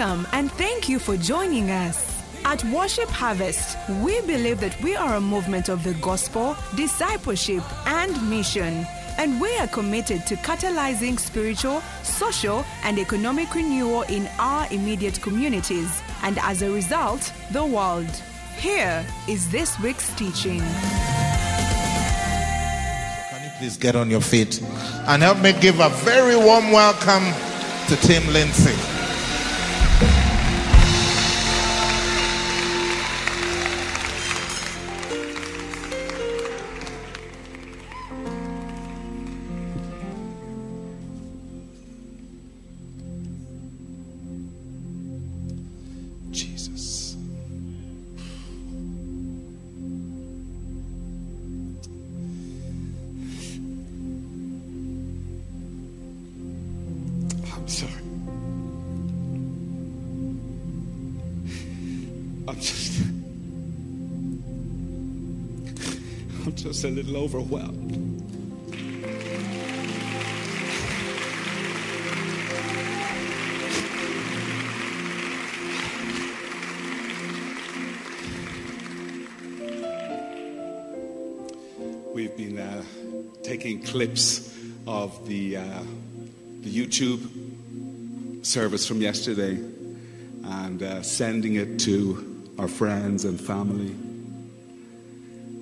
Welcome and thank you for joining us. At Worship Harvest, we believe that we are a movement of the gospel, discipleship, and mission. And we are committed to catalyzing spiritual, social, and economic renewal in our immediate communities, and as a result, the world. Here is this week's teaching. Can you please get on your feet and help me give a very warm welcome to Tim Lindsay. Overwhelmed. We've been uh, taking clips of the, uh, the YouTube service from yesterday and uh, sending it to our friends and family.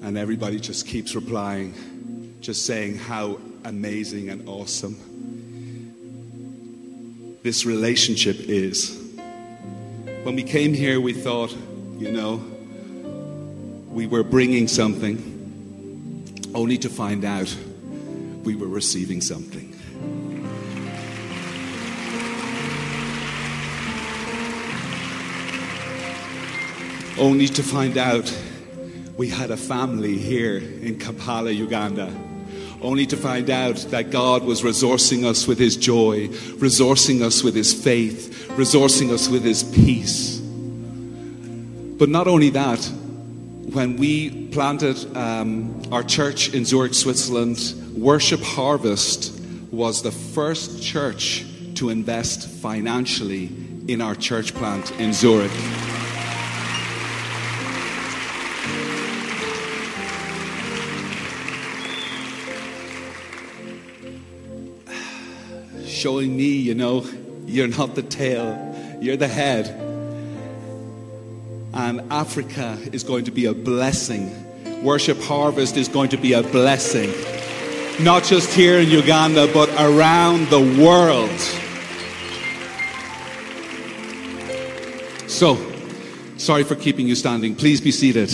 And everybody just keeps replying, just saying how amazing and awesome this relationship is. When we came here, we thought, you know, we were bringing something, only to find out we were receiving something. only to find out we had a family here in Kampala, Uganda. Only to find out that God was resourcing us with His joy, resourcing us with His faith, resourcing us with His peace. But not only that, when we planted um, our church in Zurich, Switzerland, Worship Harvest was the first church to invest financially in our church plant in Zurich. Showing me, you know, you're not the tail, you're the head. And Africa is going to be a blessing. Worship Harvest is going to be a blessing. Not just here in Uganda, but around the world. So, sorry for keeping you standing. Please be seated.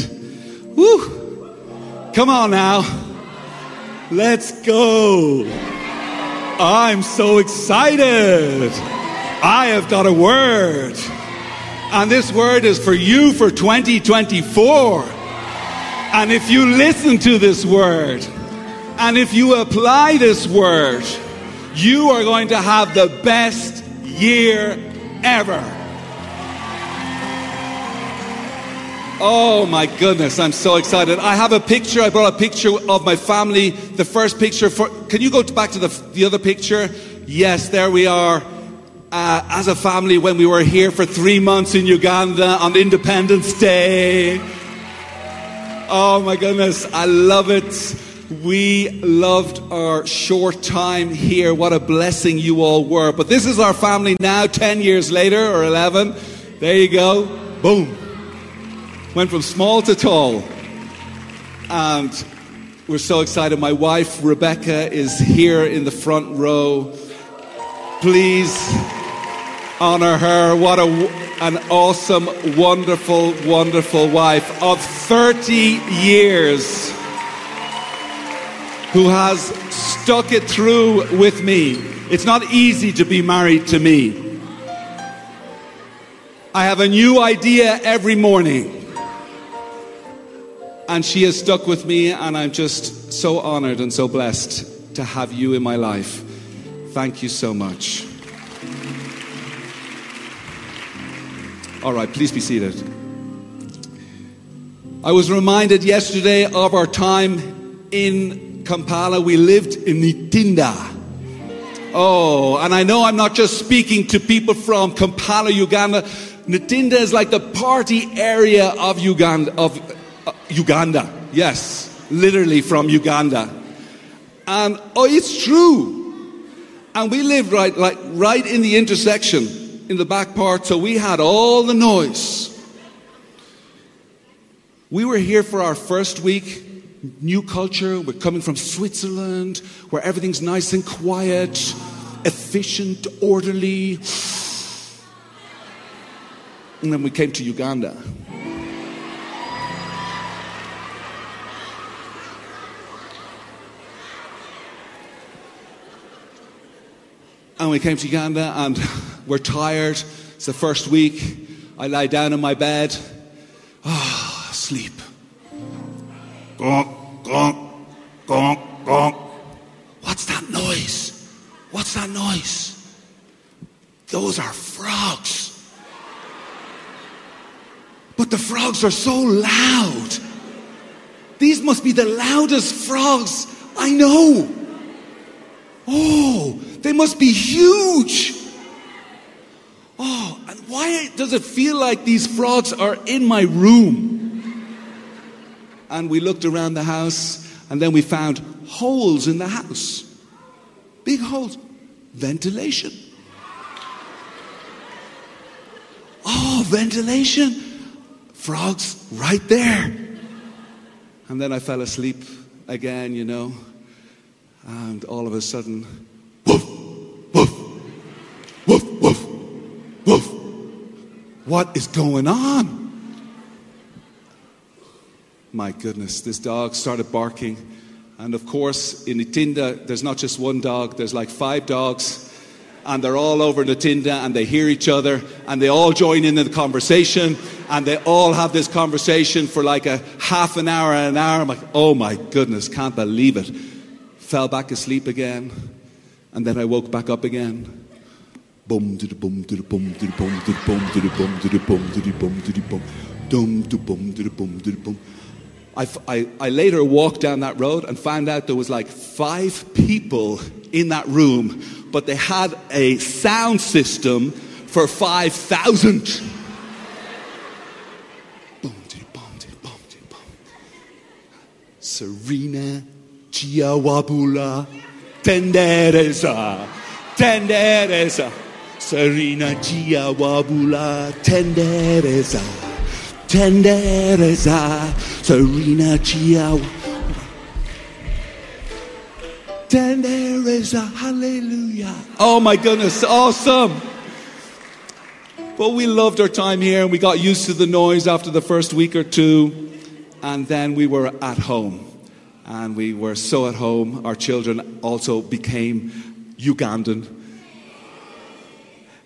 Woo! Come on now. Let's go. I'm so excited. I have got a word. And this word is for you for 2024. And if you listen to this word, and if you apply this word, you are going to have the best year ever. Oh my goodness, I'm so excited. I have a picture. I brought a picture of my family. The first picture for. Can you go back to the, the other picture? Yes, there we are. Uh, as a family, when we were here for three months in Uganda on Independence Day. Oh my goodness, I love it. We loved our short time here. What a blessing you all were. But this is our family now, 10 years later or 11. There you go. Boom. Went from small to tall. And we're so excited. My wife, Rebecca, is here in the front row. Please honor her. What a, an awesome, wonderful, wonderful wife of 30 years who has stuck it through with me. It's not easy to be married to me. I have a new idea every morning. And she has stuck with me, and I'm just so honored and so blessed to have you in my life. Thank you so much. All right, please be seated. I was reminded yesterday of our time in Kampala. We lived in Ntinda. Oh, and I know I'm not just speaking to people from Kampala, Uganda. Ntinda is like the party area of Uganda. Of uh, Uganda, yes, literally from Uganda. And oh, it's true. And we lived right, like right in the intersection, in the back part, so we had all the noise. We were here for our first week new culture. We're coming from Switzerland, where everything's nice and quiet, efficient, orderly. And then we came to Uganda. And we came to Uganda and we're tired. It's the first week. I lie down in my bed. Ah, sleep. Gonk, gonk, gonk, gonk. What's that noise? What's that noise? Those are frogs. But the frogs are so loud. These must be the loudest frogs I know. Oh, they must be huge. Oh, and why does it feel like these frogs are in my room? And we looked around the house and then we found holes in the house. Big holes. Ventilation. Oh, ventilation. Frogs right there. And then I fell asleep again, you know. And all of a sudden, woof, woof, woof, woof, woof. What is going on? My goodness, this dog started barking. And of course, in Ntinda, there's not just one dog, there's like five dogs. And they're all over Ntinda and they hear each other and they all join in the conversation and they all have this conversation for like a half an hour, an hour. I'm like, oh my goodness, can't believe it. Fell back asleep again. And then I woke back up again. Boom, to the boom, to the boom, to the boom, to the boom, to the boom, to the boom, to the boom, to the boom, dum, to boom, to the boom, to the boom. I, I, later walked down that road and found out there was like five people in that room, but they had a sound system for 5,000. Serena Chiawabula Tendereza Tendereza Serena Chiawabula Tendereza Tendereza, Serena Chia. Tendereza, hallelujah. Oh my goodness, awesome. But we loved our time here and we got used to the noise after the first week or two. And then we were at home. And we were so at home. Our children also became Ugandan.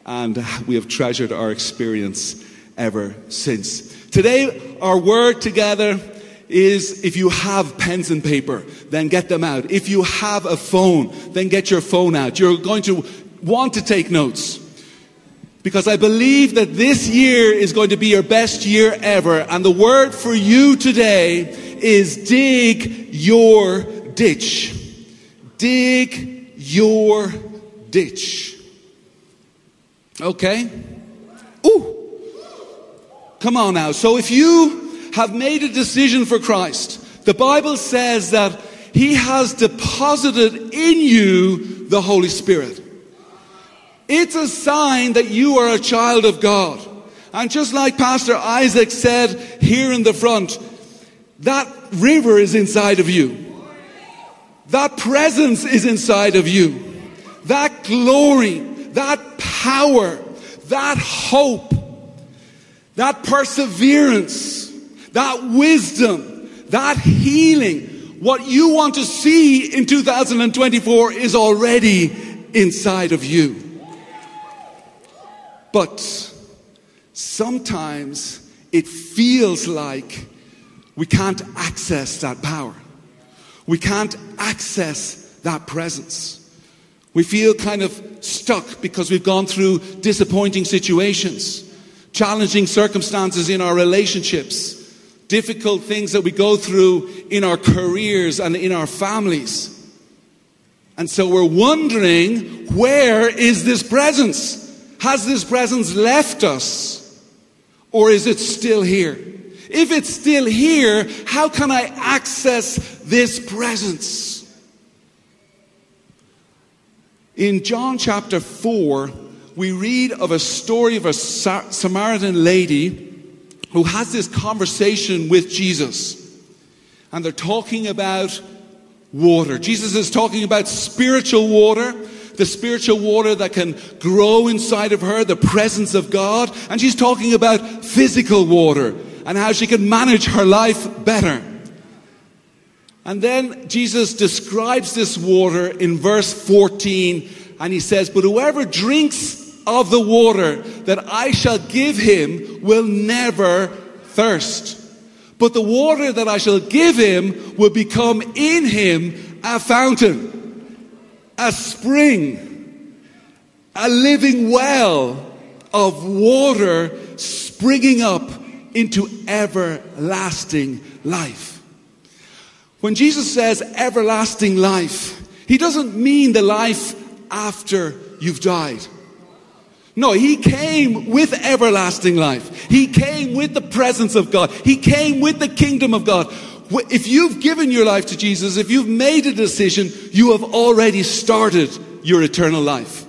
And we have treasured our experience ever since. Today, our word together is if you have pens and paper, then get them out. If you have a phone, then get your phone out. You're going to want to take notes. Because I believe that this year is going to be your best year ever. And the word for you today is dig your ditch. Dig your ditch. Okay? Ooh. Come on now. So if you have made a decision for Christ, the Bible says that He has deposited in you the Holy Spirit. It's a sign that you are a child of God. And just like Pastor Isaac said here in the front, that river is inside of you. That presence is inside of you. That glory, that power, that hope that perseverance, that wisdom, that healing, what you want to see in 2024 is already inside of you. But sometimes it feels like we can't access that power. We can't access that presence. We feel kind of stuck because we've gone through disappointing situations challenging circumstances in our relationships, difficult things that we go through in our careers and in our families. And so we're wondering where is this presence? Has this presence left us? Or is it still here? If it's still here, how can I access this presence? In John chapter 4, we read of a story of a Samaritan lady who has this conversation with Jesus. And they're talking about water. Jesus is talking about spiritual water, the spiritual water that can grow inside of her, the presence of God. And she's talking about physical water and how she can manage her life better. And then Jesus describes this water in verse 14, and he says, But whoever drinks of the water that I shall give him will never thirst. But the water that I shall give him will become in him a fountain, a spring, a living well of water springing up into everlasting life. When Jesus says everlasting life, he doesn't mean the life after you've died. No, he came with everlasting life. He came with the presence of God. He came with the kingdom of God. If you've given your life to Jesus, if you've made a decision, you have already started your eternal life.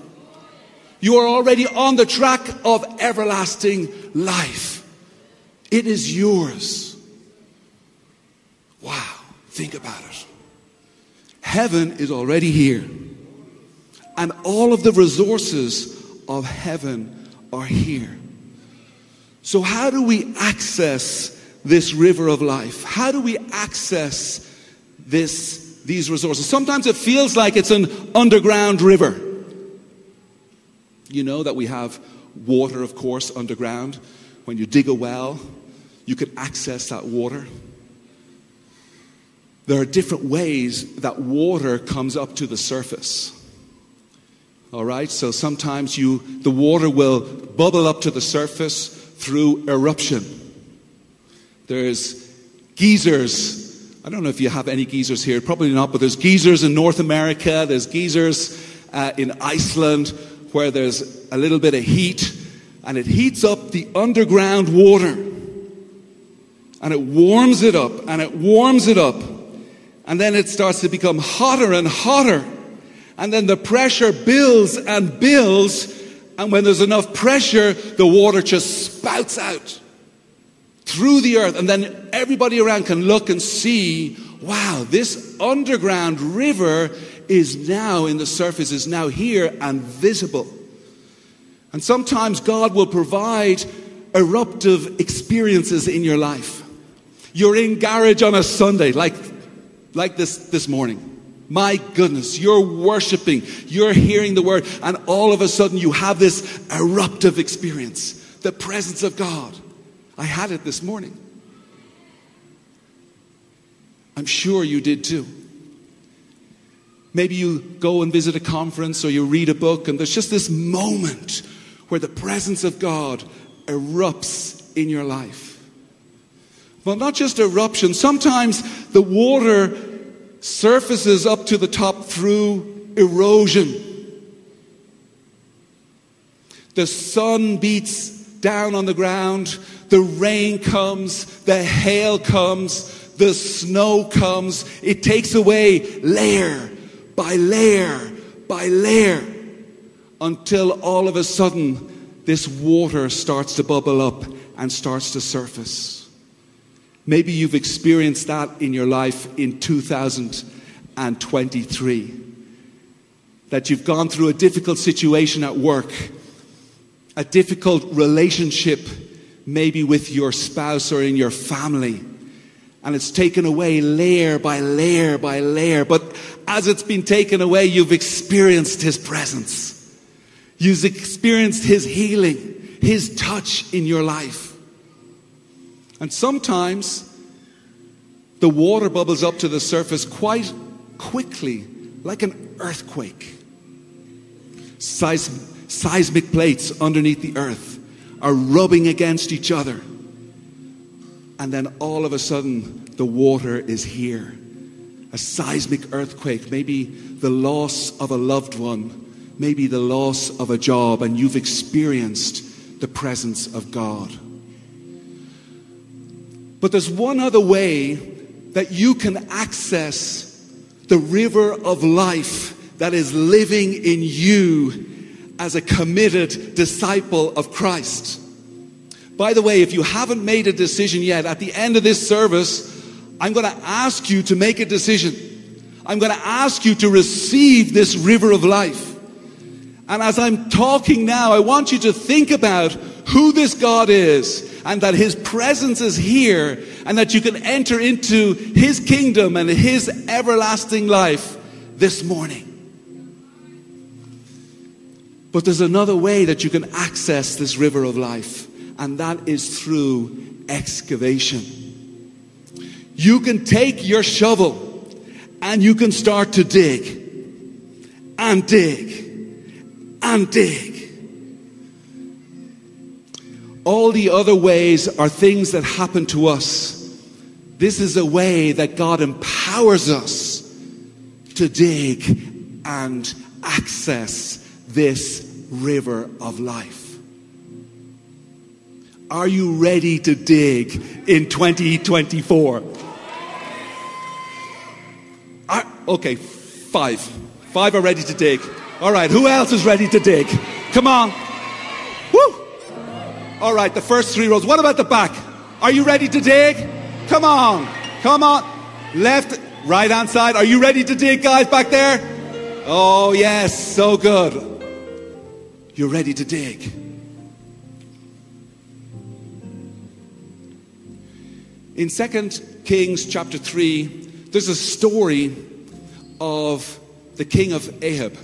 You are already on the track of everlasting life. It is yours. Wow, think about it. Heaven is already here. And all of the resources of heaven are here. So, how do we access this river of life? How do we access this, these resources? Sometimes it feels like it's an underground river. You know that we have water, of course, underground. When you dig a well, you can access that water. There are different ways that water comes up to the surface. All right, so sometimes you, the water will bubble up to the surface through eruption. There's geysers. I don't know if you have any geysers here, probably not, but there's geysers in North America, there's geysers uh, in Iceland where there's a little bit of heat and it heats up the underground water and it warms it up and it warms it up and then it starts to become hotter and hotter and then the pressure builds and builds. And when there's enough pressure, the water just spouts out through the earth. And then everybody around can look and see wow, this underground river is now in the surface, is now here and visible. And sometimes God will provide eruptive experiences in your life. You're in garage on a Sunday, like, like this, this morning. My goodness, you're worshiping, you're hearing the word, and all of a sudden you have this eruptive experience the presence of God. I had it this morning. I'm sure you did too. Maybe you go and visit a conference or you read a book, and there's just this moment where the presence of God erupts in your life. Well, not just eruption, sometimes the water surfaces up to the top through erosion. The sun beats down on the ground, the rain comes, the hail comes, the snow comes. It takes away layer by layer by layer until all of a sudden this water starts to bubble up and starts to surface. Maybe you've experienced that in your life in 2023. That you've gone through a difficult situation at work, a difficult relationship, maybe with your spouse or in your family. And it's taken away layer by layer by layer. But as it's been taken away, you've experienced His presence. You've experienced His healing, His touch in your life. And sometimes the water bubbles up to the surface quite quickly, like an earthquake. Seis- seismic plates underneath the earth are rubbing against each other. And then all of a sudden, the water is here a seismic earthquake, maybe the loss of a loved one, maybe the loss of a job, and you've experienced the presence of God. But there's one other way that you can access the river of life that is living in you as a committed disciple of Christ. By the way, if you haven't made a decision yet, at the end of this service, I'm going to ask you to make a decision. I'm going to ask you to receive this river of life. And as I'm talking now, I want you to think about who this God is and that His presence is here and that you can enter into His kingdom and His everlasting life this morning. But there's another way that you can access this river of life, and that is through excavation. You can take your shovel and you can start to dig and dig and dig. All the other ways are things that happen to us. This is a way that God empowers us to dig and access this river of life. Are you ready to dig in 2024? Are, okay, five. Five are ready to dig. All right, who else is ready to dig? Come on. All right, the first three rows. What about the back? Are you ready to dig? Come on. Come on. Left, right hand side. Are you ready to dig, guys, back there? Oh, yes, so good. You're ready to dig. In 2 Kings chapter 3, there's a story of the king of Ahab.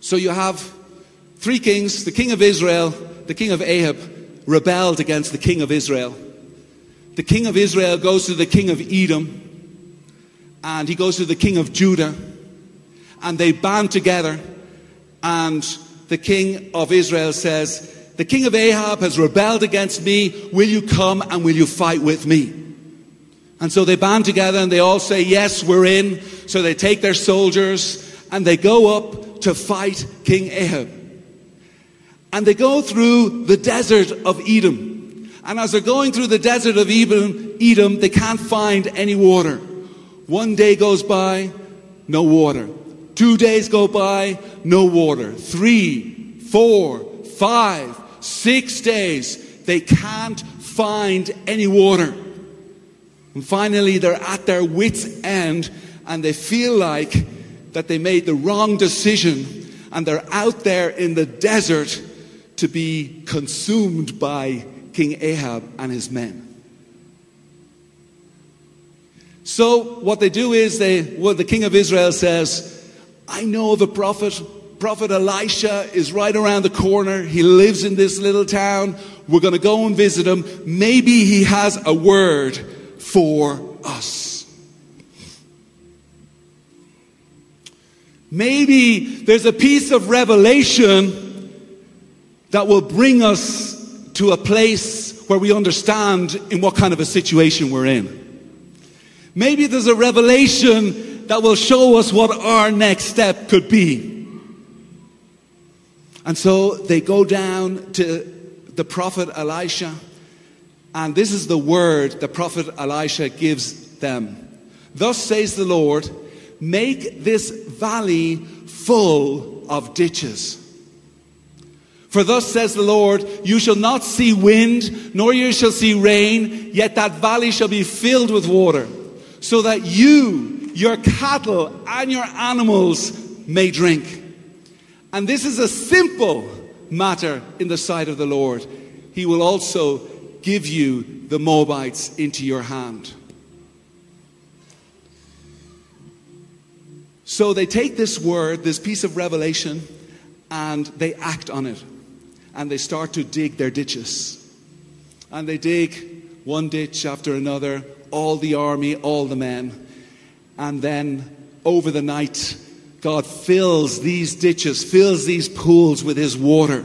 So you have three kings the king of Israel, the king of Ahab rebelled against the king of Israel. The king of Israel goes to the king of Edom, and he goes to the king of Judah, and they band together. And the king of Israel says, The king of Ahab has rebelled against me. Will you come and will you fight with me? And so they band together and they all say, Yes, we're in. So they take their soldiers and they go up to fight King Ahab. And they go through the desert of Edom. And as they're going through the desert of Edom, Edom, they can't find any water. One day goes by, no water. Two days go by, no water. Three, four, five, six days, they can't find any water. And finally, they're at their wits' end and they feel like that they made the wrong decision and they're out there in the desert to be consumed by King Ahab and his men. So what they do is they well the king of Israel says, I know a prophet. Prophet Elisha is right around the corner. He lives in this little town. We're going to go and visit him. Maybe he has a word for us. Maybe there's a piece of revelation that will bring us to a place where we understand in what kind of a situation we're in. Maybe there's a revelation that will show us what our next step could be. And so they go down to the prophet Elisha, and this is the word the prophet Elisha gives them. Thus says the Lord, make this valley full of ditches. For thus says the Lord, you shall not see wind, nor you shall see rain, yet that valley shall be filled with water, so that you, your cattle, and your animals may drink. And this is a simple matter in the sight of the Lord. He will also give you the Moabites into your hand. So they take this word, this piece of revelation, and they act on it. And they start to dig their ditches. And they dig one ditch after another, all the army, all the men. And then over the night, God fills these ditches, fills these pools with his water.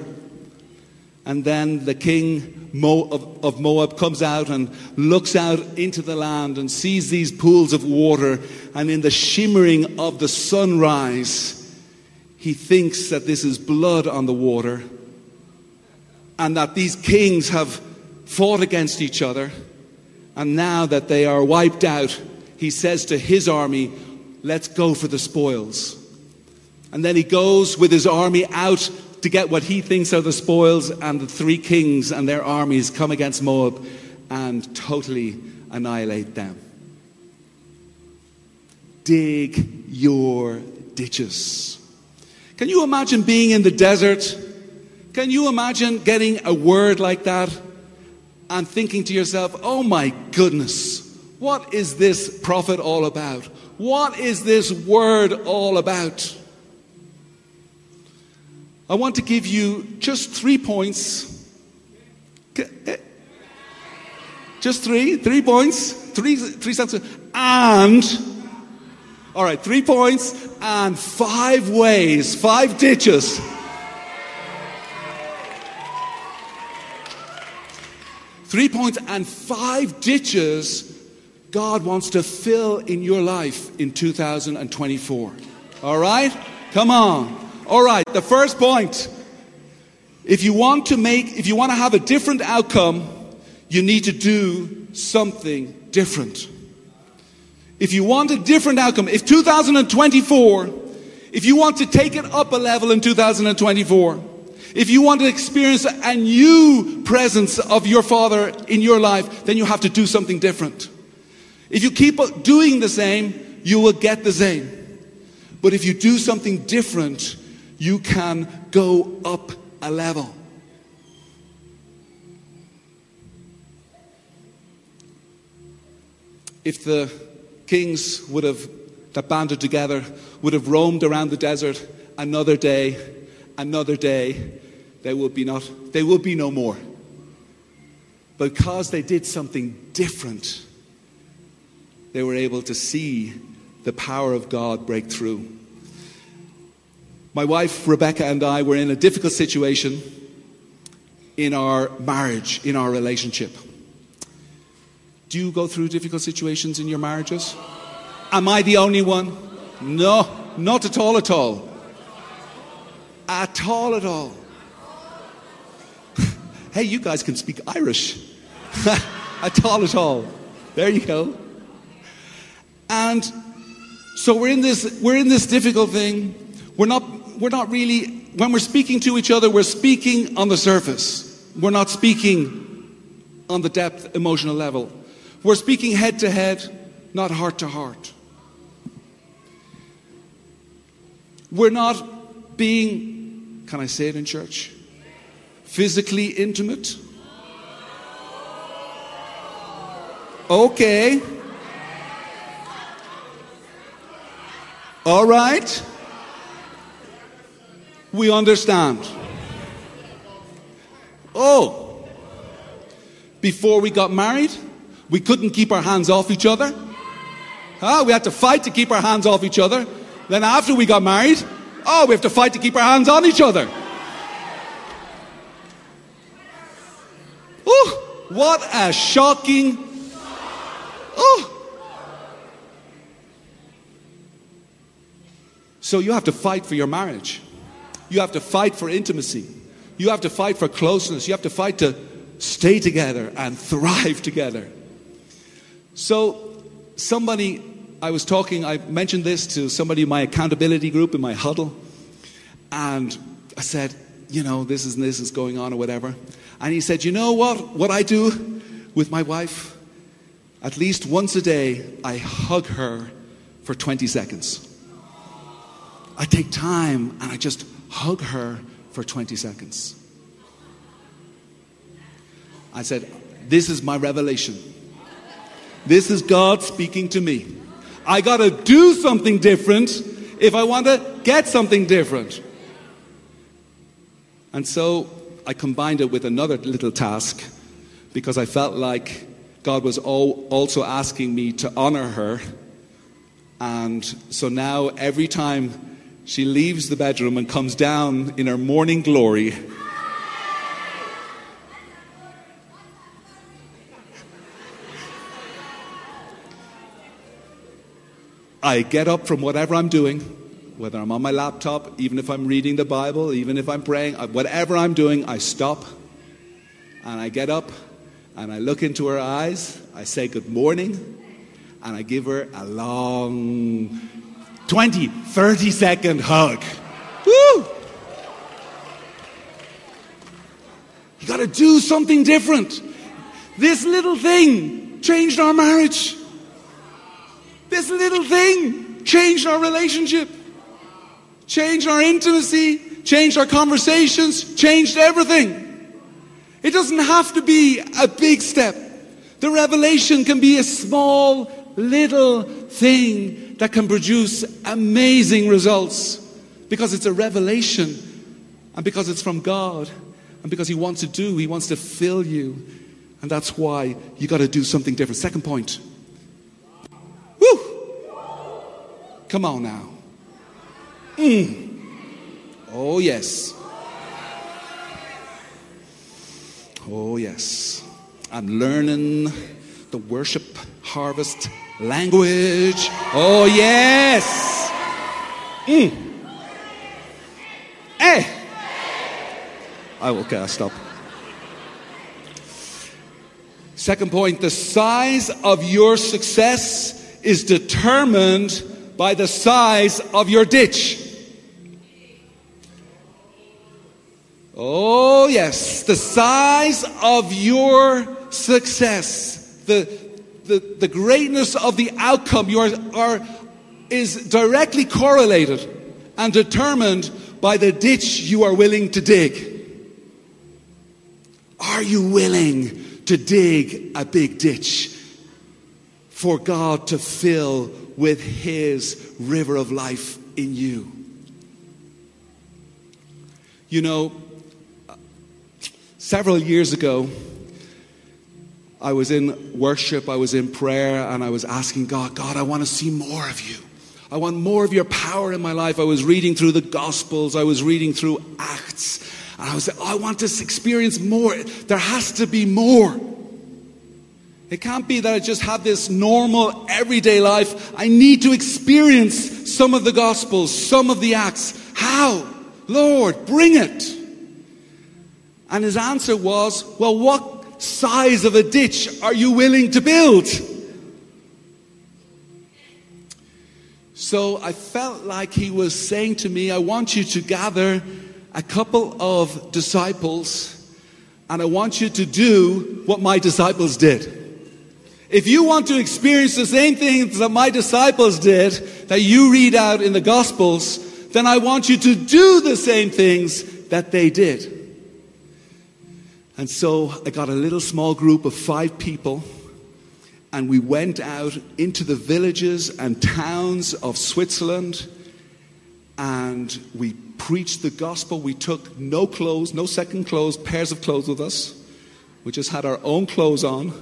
And then the king of, Moab comes out and looks out into the land and sees these pools of water, and in the shimmering of the sunrise, he thinks that this is blood on the water and that these kings have fought against each other. And now that they are wiped out, he says to his army, Let's go for the spoils. And then he goes with his army out to get what he thinks are the spoils, and the three kings and their armies come against Moab and totally annihilate them. Dig your ditches. Can you imagine being in the desert? Can you imagine getting a word like that and thinking to yourself, oh my goodness, what is this prophet all about? What is this word all about? I want to give you just three points. eh, Just three, three points, three, three sentences, and all right, three points and five ways, five ditches. Three points and five ditches God wants to fill in your life in 2024. All right? Come on. All right, the first point. If you want to make, if you want to have a different outcome, you need to do something different. If you want a different outcome, if 2024, if you want to take it up a level in 2024, if you want to experience a new presence of your Father in your life, then you have to do something different. If you keep doing the same, you will get the same. But if you do something different, you can go up a level. If the kings would have that banded together would have roamed around the desert another day, another day, they will be not they would be no more. Because they did something different, they were able to see the power of God break through. My wife Rebecca and I were in a difficult situation in our marriage, in our relationship. Do you go through difficult situations in your marriages? Am I the only one? No, not at all, at all. At all, at all. Hey, you guys can speak Irish. at all, at all. There you go. And so we're in this, we're in this difficult thing. We're not, we're not really, when we're speaking to each other, we're speaking on the surface. We're not speaking on the depth emotional level. We're speaking head to head, not heart to heart. We're not being, can I say it in church? Physically intimate. Okay. All right. We understand. Oh, before we got married, we couldn't keep our hands off each other. Huh? We had to fight to keep our hands off each other. Then after we got married, oh, we have to fight to keep our hands on each other. Oh, what a shocking. Oh. So you have to fight for your marriage. You have to fight for intimacy. You have to fight for closeness. You have to fight to stay together and thrive together. So, somebody, I was talking, I mentioned this to somebody in my accountability group in my huddle, and I said, you know, this is this is going on or whatever. And he said, you know what? What I do with my wife, at least once a day, I hug her for 20 seconds. I take time and I just hug her for 20 seconds. I said, This is my revelation. This is God speaking to me. I got to do something different if I want to get something different. And so I combined it with another little task because I felt like God was also asking me to honor her. And so now every time she leaves the bedroom and comes down in her morning glory, I get up from whatever I'm doing whether I'm on my laptop, even if I'm reading the Bible, even if I'm praying, whatever I'm doing, I stop and I get up and I look into her eyes, I say good morning, and I give her a long 20, 30 second hug. Woo! You got to do something different. This little thing changed our marriage. This little thing changed our relationship, changed our intimacy, changed our conversations, changed everything. It doesn't have to be a big step. The revelation can be a small, little thing that can produce amazing results because it's a revelation and because it's from God and because He wants to do, He wants to fill you. And that's why you got to do something different. Second point. Woo! Come on now. Mm. Oh, yes. Oh, yes. I'm learning the worship harvest language. Oh, yes. Mm. Hey. I will okay, stop. Second point the size of your success is determined by the size of your ditch. Oh, yes, the size of your success, the, the, the greatness of the outcome you are, are, is directly correlated and determined by the ditch you are willing to dig. Are you willing to dig a big ditch for God to fill with His river of life in you? You know, Several years ago, I was in worship, I was in prayer, and I was asking God, God, I want to see more of you. I want more of your power in my life. I was reading through the Gospels, I was reading through Acts, and I was like, oh, I want to experience more. There has to be more. It can't be that I just have this normal, everyday life. I need to experience some of the Gospels, some of the Acts. How? Lord, bring it. And his answer was, Well, what size of a ditch are you willing to build? So I felt like he was saying to me, I want you to gather a couple of disciples and I want you to do what my disciples did. If you want to experience the same things that my disciples did, that you read out in the Gospels, then I want you to do the same things that they did. And so I got a little small group of five people, and we went out into the villages and towns of Switzerland, and we preached the gospel. We took no clothes, no second clothes, pairs of clothes with us. We just had our own clothes on.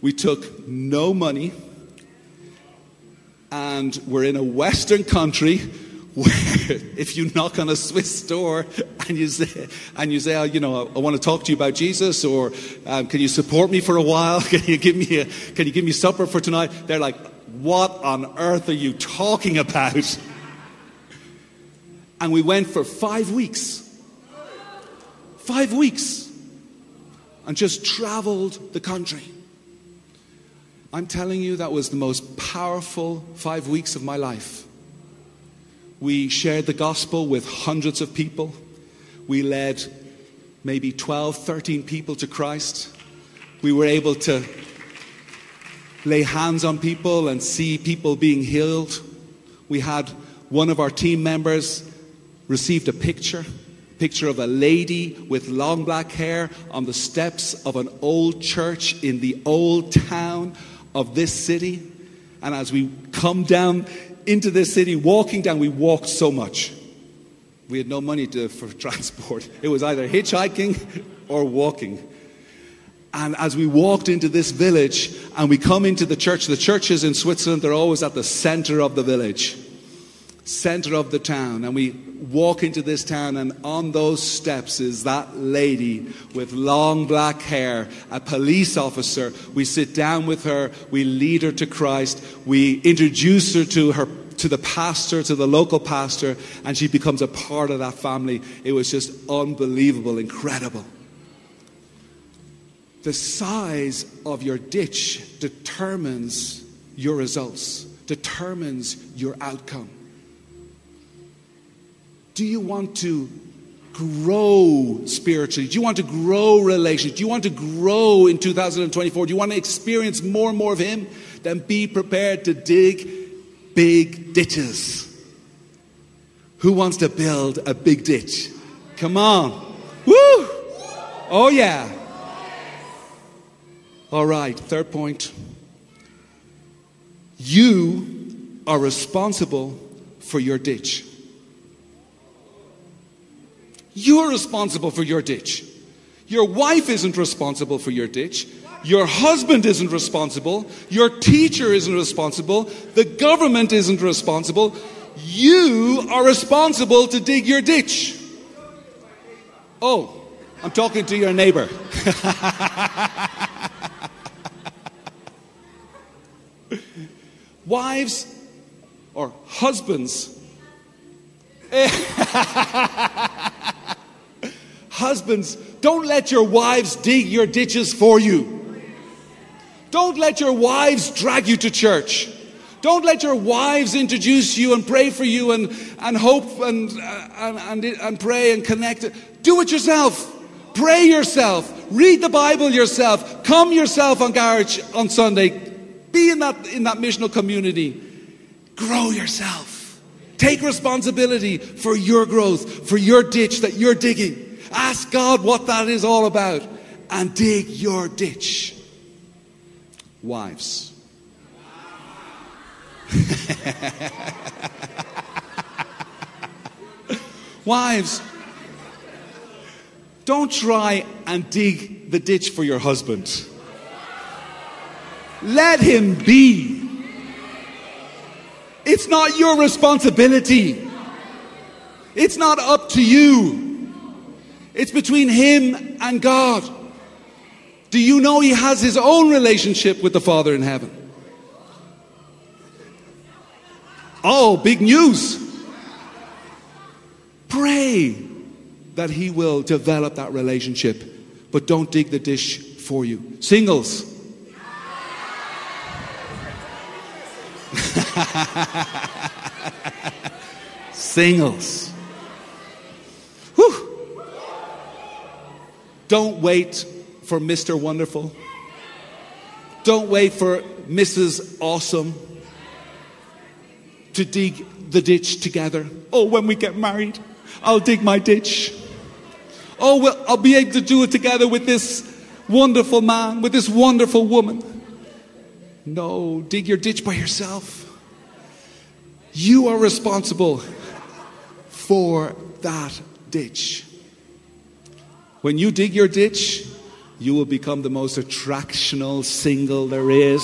We took no money, and we're in a Western country if you knock on a Swiss door and you say, and you say, oh, you know, I want to talk to you about Jesus, or um, can you support me for a while? Can you give me a, can you give me supper for tonight? They're like, what on earth are you talking about? And we went for five weeks. Five weeks. And just traveled the country. I'm telling you, that was the most powerful five weeks of my life. We shared the gospel with hundreds of people. We led maybe 12, 13 people to Christ. We were able to lay hands on people and see people being healed. We had one of our team members received a picture, picture of a lady with long black hair on the steps of an old church in the old town of this city. And as we come down into this city, walking down, we walked so much. We had no money to, for transport. It was either hitchhiking or walking. And as we walked into this village and we come into the church, the churches in Switzerland, they're always at the center of the village. center of the town, and we walk into this town, and on those steps is that lady with long black hair, a police officer. We sit down with her, we lead her to Christ, we introduce her to her to the pastor, to the local pastor, and she becomes a part of that family. It was just unbelievable, incredible. The size of your ditch determines your results, determines your outcome. Do you want to grow spiritually? Do you want to grow relationally? Do you want to grow in 2024? Do you want to experience more and more of Him? Then be prepared to dig big ditches. Who wants to build a big ditch? Come on. Woo! Oh, yeah. All right, third point. You are responsible for your ditch. You're responsible for your ditch. Your wife isn't responsible for your ditch. Your husband isn't responsible. Your teacher isn't responsible. The government isn't responsible. You are responsible to dig your ditch. Oh, I'm talking to your neighbor. Wives or husbands. husbands, don't let your wives dig your ditches for you. Don't let your wives drag you to church. Don't let your wives introduce you and pray for you and, and hope and, uh, and, and, and pray and connect. Do it yourself. Pray yourself. Read the Bible yourself. Come yourself on garage on Sunday. Be in that, in that missional community. Grow yourself. Take responsibility for your growth, for your ditch that you're digging. Ask God what that is all about and dig your ditch. Wives. Wives, don't try and dig the ditch for your husband. Let him be. It's not your responsibility. It's not up to you. It's between him and God. Do you know he has his own relationship with the Father in heaven? Oh, big news. Pray that he will develop that relationship, but don't dig the dish for you. Singles. Singles. Don't wait for Mr. Wonderful. Don't wait for Mrs. Awesome to dig the ditch together. Oh, when we get married, I'll dig my ditch. Oh, well, I'll be able to do it together with this wonderful man, with this wonderful woman. No, dig your ditch by yourself. You are responsible for that ditch. When you dig your ditch, you will become the most attractional single there is.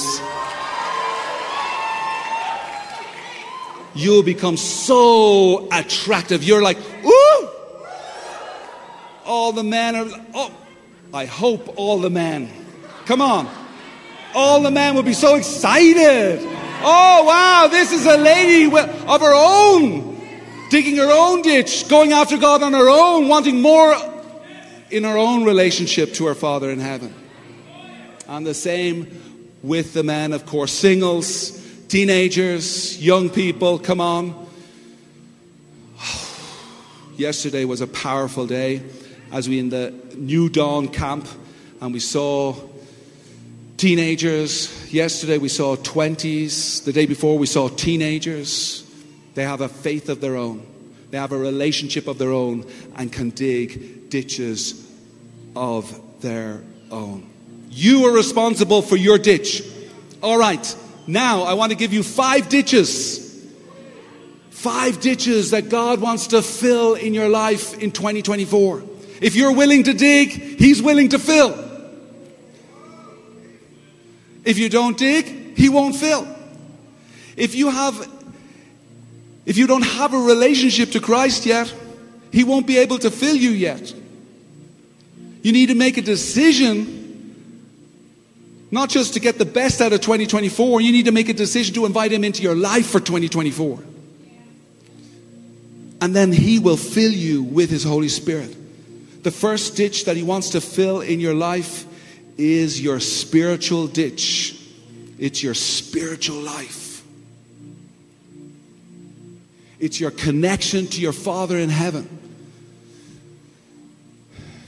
You'll become so attractive. You're like, ooh! All the men are, oh, I hope all the men. Come on. All the men will be so excited. Oh, wow, this is a lady of her own, digging her own ditch, going after God on her own, wanting more in our own relationship to our Father in heaven. And the same with the men, of course, singles, teenagers, young people, come on. Yesterday was a powerful day as we in the New Dawn camp and we saw teenagers. Yesterday we saw 20s. The day before we saw teenagers. They have a faith of their own, they have a relationship of their own, and can dig ditches of their own. You are responsible for your ditch. All right, now I want to give you five ditches. Five ditches that God wants to fill in your life in 2024. If you're willing to dig, He's willing to fill. If you don't dig, He won't fill. If you have If you don't have a relationship to Christ yet, He won't be able to fill you yet. You need to make a decision not just to get the best out of 2024, you need to make a decision to invite Him into your life for 2024. And then He will fill you with His Holy Spirit. The first ditch that He wants to fill in your life is your spiritual ditch, it's your spiritual life. It's your connection to your Father in heaven.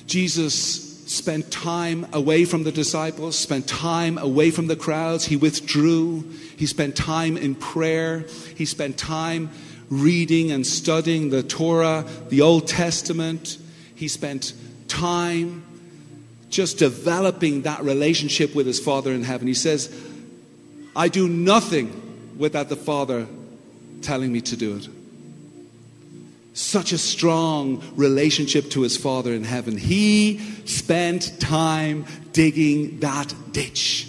Jesus spent time away from the disciples, spent time away from the crowds. He withdrew. He spent time in prayer. He spent time reading and studying the Torah, the Old Testament. He spent time just developing that relationship with his Father in heaven. He says, I do nothing without the Father telling me to do it. Such a strong relationship to his Father in heaven. He spent time digging that ditch.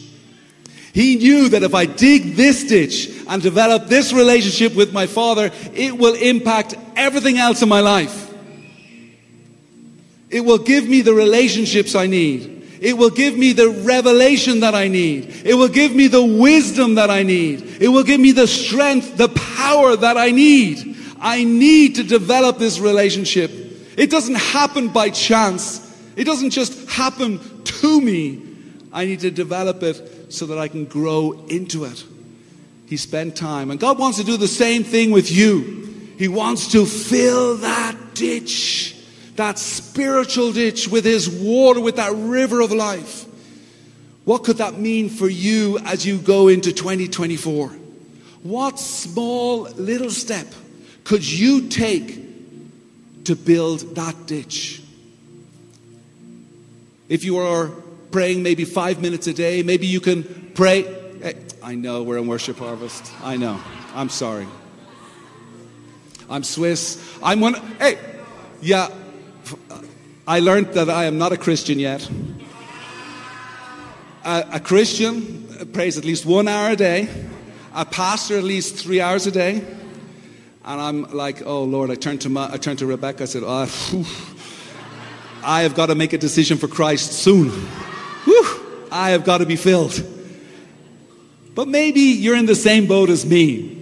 He knew that if I dig this ditch and develop this relationship with my Father, it will impact everything else in my life. It will give me the relationships I need. It will give me the revelation that I need. It will give me the wisdom that I need. It will give me the strength, the power that I need. I need to develop this relationship. It doesn't happen by chance. It doesn't just happen to me. I need to develop it so that I can grow into it. He spent time. And God wants to do the same thing with you. He wants to fill that ditch that spiritual ditch with His water, with that river of life. What could that mean for you as you go into 2024? What small little step could you take to build that ditch? If you are praying maybe five minutes a day, maybe you can pray. Hey, I know we're in worship harvest. I know. I'm sorry. I'm Swiss. I'm one. Hey, yeah, I learned that I am not a Christian yet. A, a, Christian prays at least one hour a day, a pastor at least three hours a day. And I'm like, oh Lord, I turned to, my, I turned to Rebecca, I said, oh, I have got to make a decision for Christ soon. Whew, I have got to be filled. But maybe you're in the same boat as me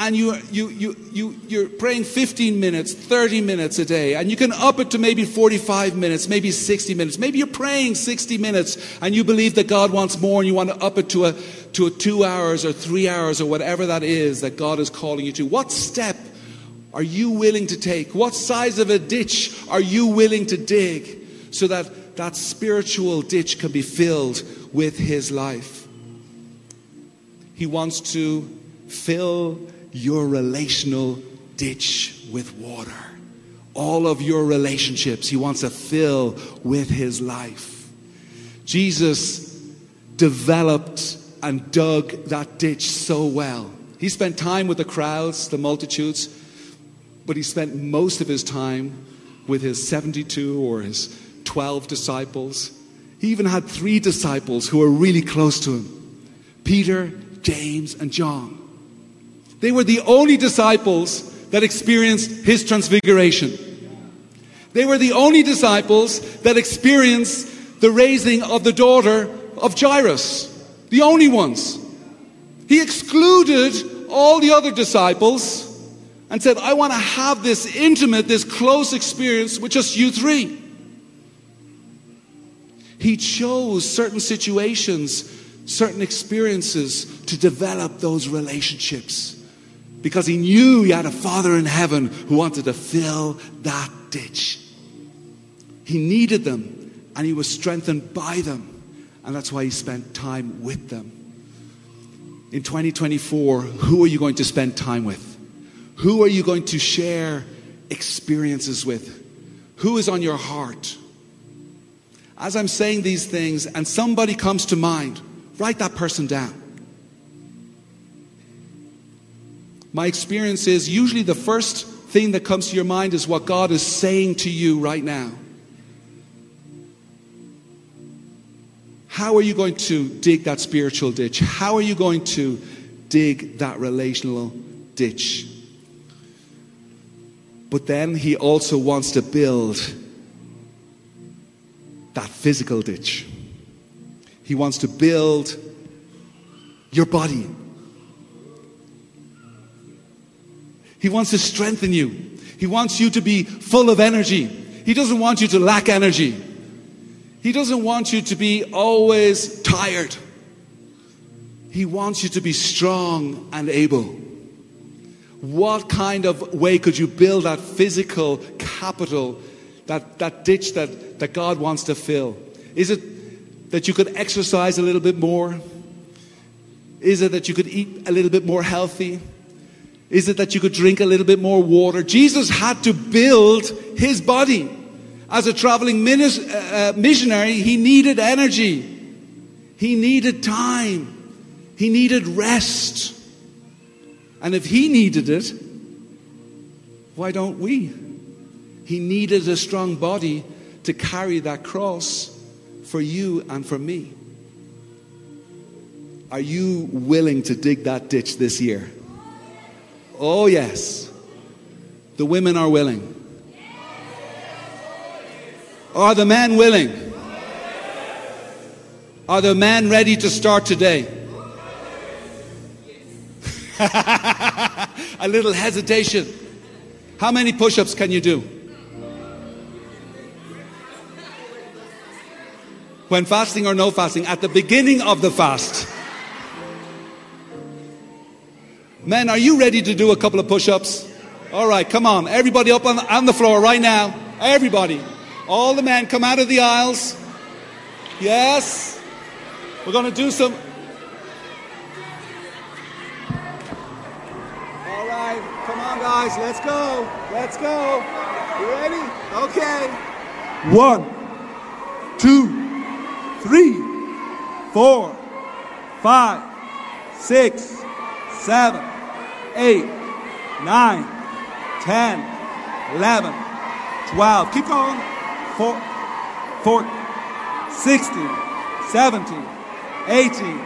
and you, you, you, you, you're praying 15 minutes, 30 minutes a day, and you can up it to maybe 45 minutes, maybe 60 minutes. Maybe you're praying 60 minutes and you believe that God wants more and you want to up it to a, to two hours or three hours or whatever that is that God is calling you to. What step are you willing to take? What size of a ditch are you willing to dig so that that spiritual ditch can be filled with His life? He wants to fill your relational ditch with water. All of your relationships, He wants to fill with His life. Jesus developed and dug that ditch so well. He spent time with the crowds, the multitudes, but he spent most of his time with his 72 or his 12 disciples. He even had three disciples who were really close to him Peter, James, and John. They were the only disciples that experienced his transfiguration. They were the only disciples that experienced the raising of the daughter of Jairus. The only ones. He excluded all the other disciples and said, I want to have this intimate, this close experience with just you three. He chose certain situations, certain experiences to develop those relationships because he knew he had a Father in heaven who wanted to fill that ditch. He needed them and he was strengthened by them. And that's why he spent time with them. In 2024, who are you going to spend time with? Who are you going to share experiences with? Who is on your heart? As I'm saying these things and somebody comes to mind, write that person down. My experience is usually the first thing that comes to your mind is what God is saying to you right now. How are you going to dig that spiritual ditch? How are you going to dig that relational ditch? But then He also wants to build that physical ditch. He wants to build your body. He wants to strengthen you. He wants you to be full of energy. He doesn't want you to lack energy. He doesn't want you to be always tired. He wants you to be strong and able. What kind of way could you build that physical capital, that, that ditch that, that God wants to fill? Is it that you could exercise a little bit more? Is it that you could eat a little bit more healthy? Is it that you could drink a little bit more water? Jesus had to build his body. As a traveling minis- uh, missionary, he needed energy, he needed time, he needed rest. And if he needed it, why don't we? He needed a strong body to carry that cross for you and for me. Are you willing to dig that ditch this year? Oh, yes. The women are willing. Are the men willing? Are the men ready to start today? a little hesitation. How many push ups can you do? When fasting or no fasting? At the beginning of the fast. Men, are you ready to do a couple of push ups? All right, come on. Everybody up on, on the floor right now. Everybody. All the men come out of the aisles. Yes. We're going to do some. All right, come on, guys. Let's go. Let's go. You ready? Okay. One, two, three, four, five, six, seven, eight, nine, ten, eleven, twelve. Keep going. Four, four, 16, 17, 18,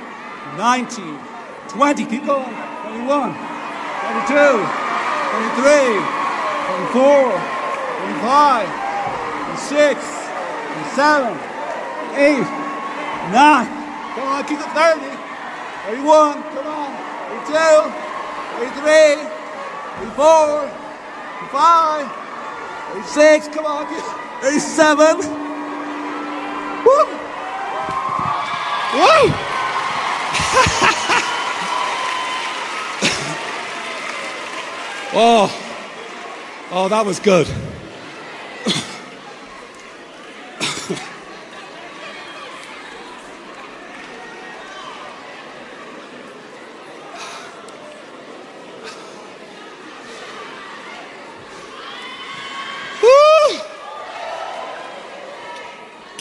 19, 20. Keep going. 21, 22, 23, 24, 25, 26, 27, 8, 9. Come on, keep it 30. 31, come on. 32, 33, 34, 35, 36, come on. keep- 37. Woo! Woo! oh, oh, that was good. Woo!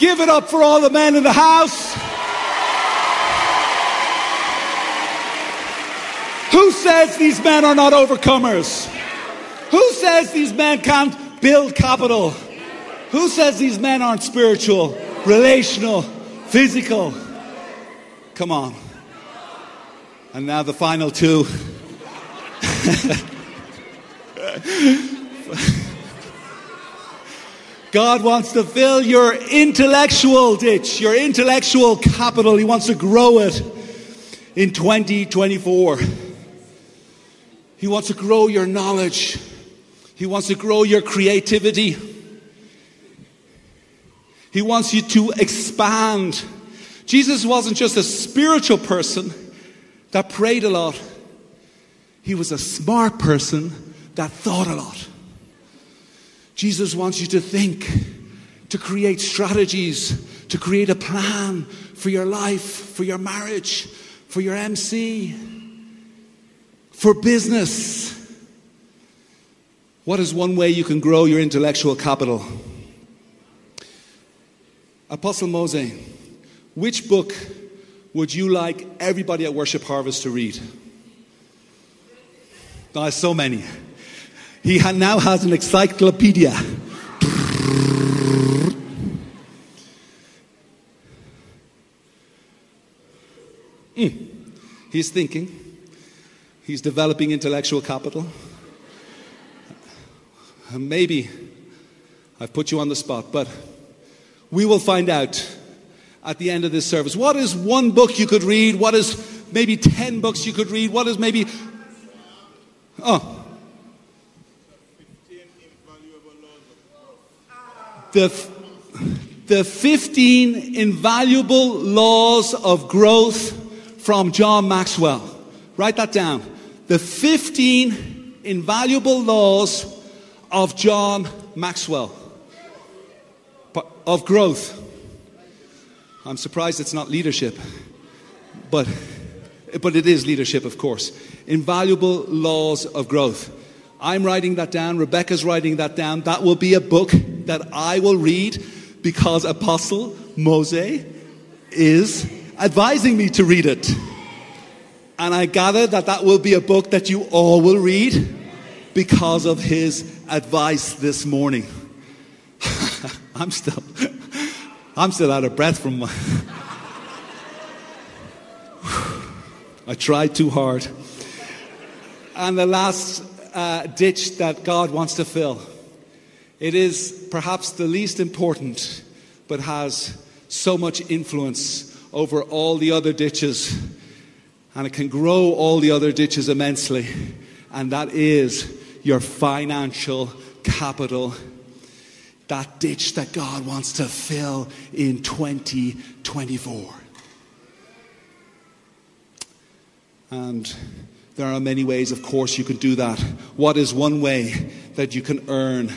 Give it up for all the men in the house. Who says these men are not overcomers? Who says these men can't build capital? Who says these men aren't spiritual, relational, physical? Come on. And now the final two. God wants to fill your intellectual ditch, your intellectual capital. He wants to grow it in 2024. He wants to grow your knowledge. He wants to grow your creativity. He wants you to expand. Jesus wasn't just a spiritual person that prayed a lot, he was a smart person that thought a lot. Jesus wants you to think, to create strategies, to create a plan for your life, for your marriage, for your MC, for business. What is one way you can grow your intellectual capital? Apostle Mose, which book would you like everybody at Worship Harvest to read? Oh, so many. He now has an encyclopedia. Mm. He's thinking. He's developing intellectual capital. Maybe I've put you on the spot, but we will find out at the end of this service. What is one book you could read? What is maybe 10 books you could read? What is maybe. Oh. The, the 15 invaluable laws of growth from John Maxwell. Write that down. The 15 invaluable laws of John Maxwell of growth. I'm surprised it's not leadership, but, but it is leadership, of course. Invaluable laws of growth. I'm writing that down. Rebecca's writing that down. That will be a book that I will read because Apostle Mose is advising me to read it. And I gather that that will be a book that you all will read because of his advice this morning. I'm still, I'm still out of breath from my. I tried too hard. And the last uh, ditch that God wants to fill. It is perhaps the least important, but has so much influence over all the other ditches. And it can grow all the other ditches immensely. And that is your financial capital that ditch that God wants to fill in 2024. And there are many ways, of course, you can do that. What is one way that you can earn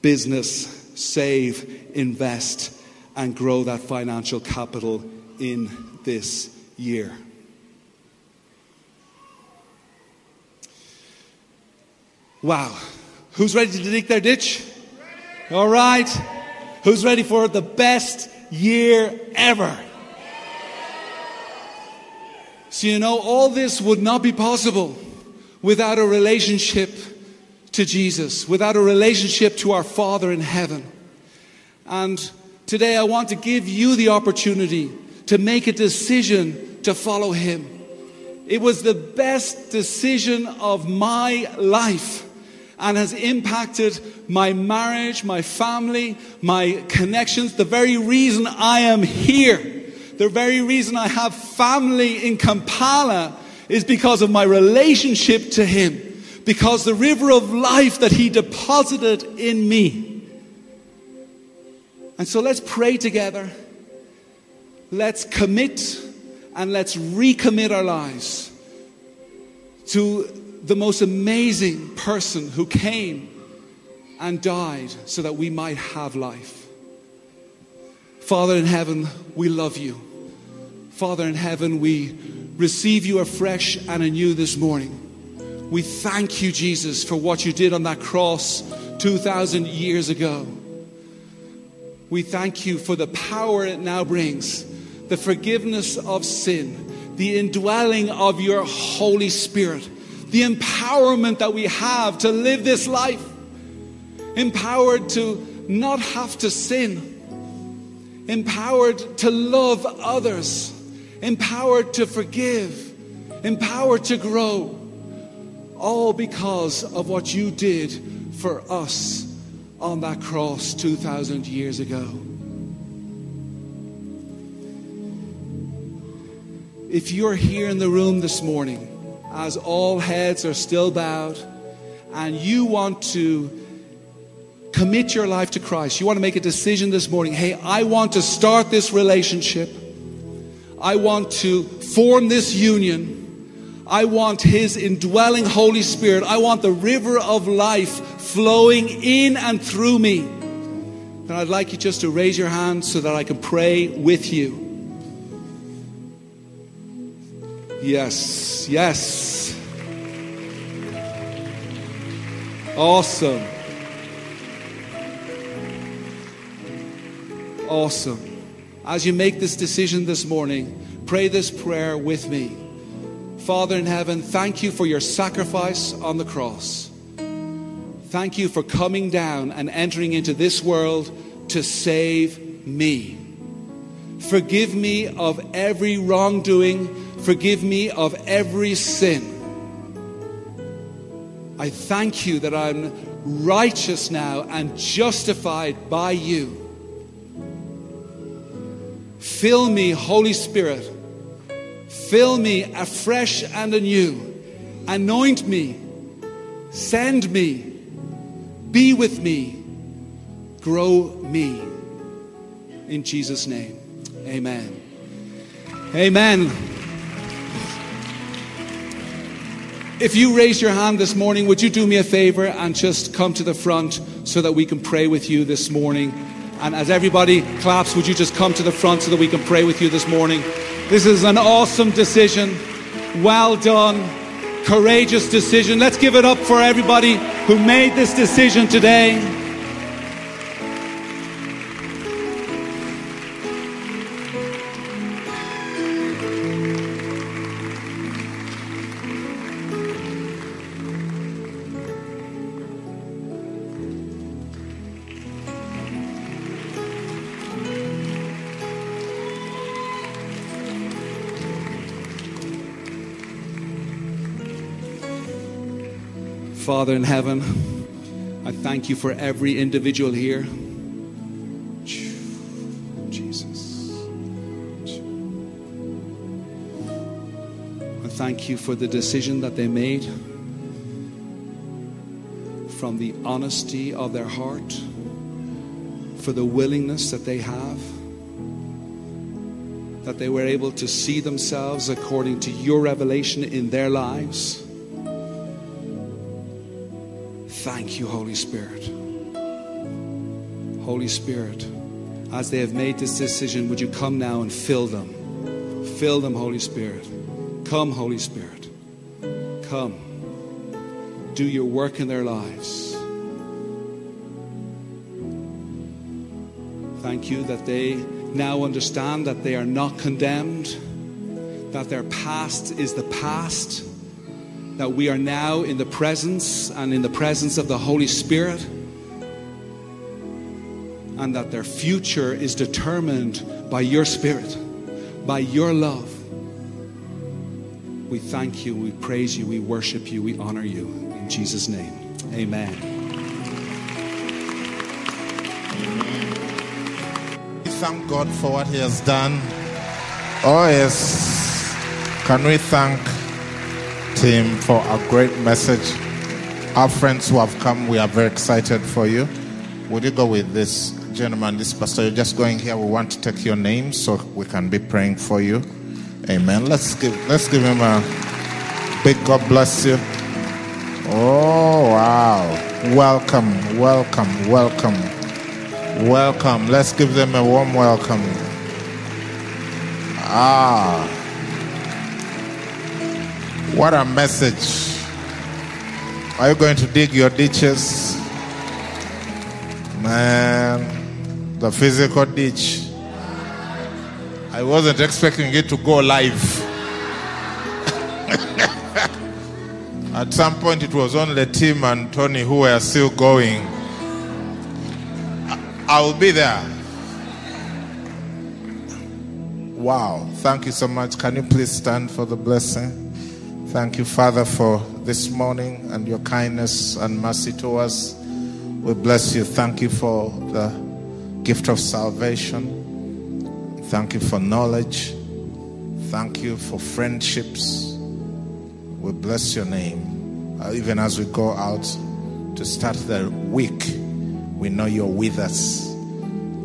business, save, invest, and grow that financial capital in this year? Wow. Who's ready to dig their ditch? All right? Who's ready for the best year ever? So, you know, all this would not be possible without a relationship to Jesus, without a relationship to our Father in heaven. And today I want to give you the opportunity to make a decision to follow Him. It was the best decision of my life and has impacted my marriage, my family, my connections. The very reason I am here, the very reason I have family in Kampala is because of my relationship to Him, because the river of life that He deposited in me. And so let's pray together. Let's commit and let's recommit our lives to the most amazing person who came and died so that we might have life. Father in heaven, we love you. Father in heaven, we receive you afresh and anew this morning. We thank you, Jesus, for what you did on that cross 2,000 years ago. We thank you for the power it now brings, the forgiveness of sin, the indwelling of your Holy Spirit the empowerment that we have to live this life, empowered to not have to sin, empowered to love others, empowered to forgive, empowered to grow, all because of what you did for us on that cross 2,000 years ago. If you're here in the room this morning, as all heads are still bowed, and you want to commit your life to Christ, you want to make a decision this morning hey, I want to start this relationship, I want to form this union. I want His indwelling Holy Spirit. I want the river of life flowing in and through me. Then I'd like you just to raise your hand so that I can pray with you. Yes, yes. Awesome. Awesome. As you make this decision this morning, pray this prayer with me. Father in heaven, thank you for your sacrifice on the cross. Thank you for coming down and entering into this world to save me. Forgive me of every wrongdoing Forgive me of every sin. I thank you that I'm righteous now and justified by you. Fill me, Holy Spirit. Fill me afresh and anew. Anoint me. Send me. Be with me. Grow me. In Jesus' name. Amen. Amen. If you raise your hand this morning, would you do me a favor and just come to the front so that we can pray with you this morning? And as everybody claps, would you just come to the front so that we can pray with you this morning? This is an awesome decision. Well done. Courageous decision. Let's give it up for everybody who made this decision today. Father in heaven, I thank you for every individual here. Jesus. I thank you for the decision that they made, from the honesty of their heart, for the willingness that they have, that they were able to see themselves according to your revelation in their lives. Thank you, Holy Spirit. Holy Spirit, as they have made this decision, would you come now and fill them? Fill them, Holy Spirit. Come, Holy Spirit. Come. Do your work in their lives. Thank you that they now understand that they are not condemned, that their past is the past that we are now in the presence and in the presence of the Holy Spirit, and that their future is determined by your Spirit, by your love. We thank you, we praise you, we worship you, we honor you. In Jesus' name, amen. We thank God for what He has done. Oh, yes. Can we thank Tim for a great message? Our friends who have come, we are very excited for you. Would you go with this gentleman, this pastor? You're just going here. We want to take your name so we can be praying for you. Amen. Let's give let's give him a big God bless you. Oh wow. Welcome, welcome, welcome. Welcome. Let's give them a warm welcome. Ah. What a message. Are you going to dig your ditches? Man, the physical ditch. I wasn't expecting it to go live. At some point, it was only Tim and Tony who were still going. I will be there. Wow. Thank you so much. Can you please stand for the blessing? Thank you, Father, for this morning and your kindness and mercy to us. We bless you. Thank you for the gift of salvation. Thank you for knowledge. Thank you for friendships. We bless your name. Uh, even as we go out to start the week, we know you're with us,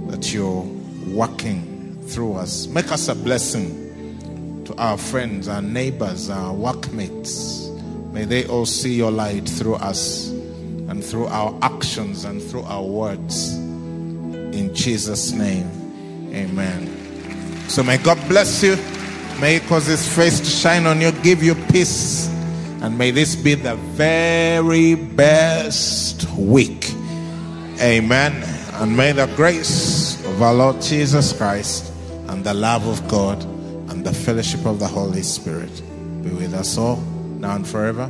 that you're working through us. Make us a blessing to our friends, our neighbors, our workmates. May they all see your light through us and through our actions and through our words. In Jesus' name, amen. So may God bless you. May He cause His face to shine on you, give you peace. And may this be the very best week. Amen. And may the grace of our Lord Jesus Christ and the love of God the fellowship of the Holy Spirit be with us all now and forever.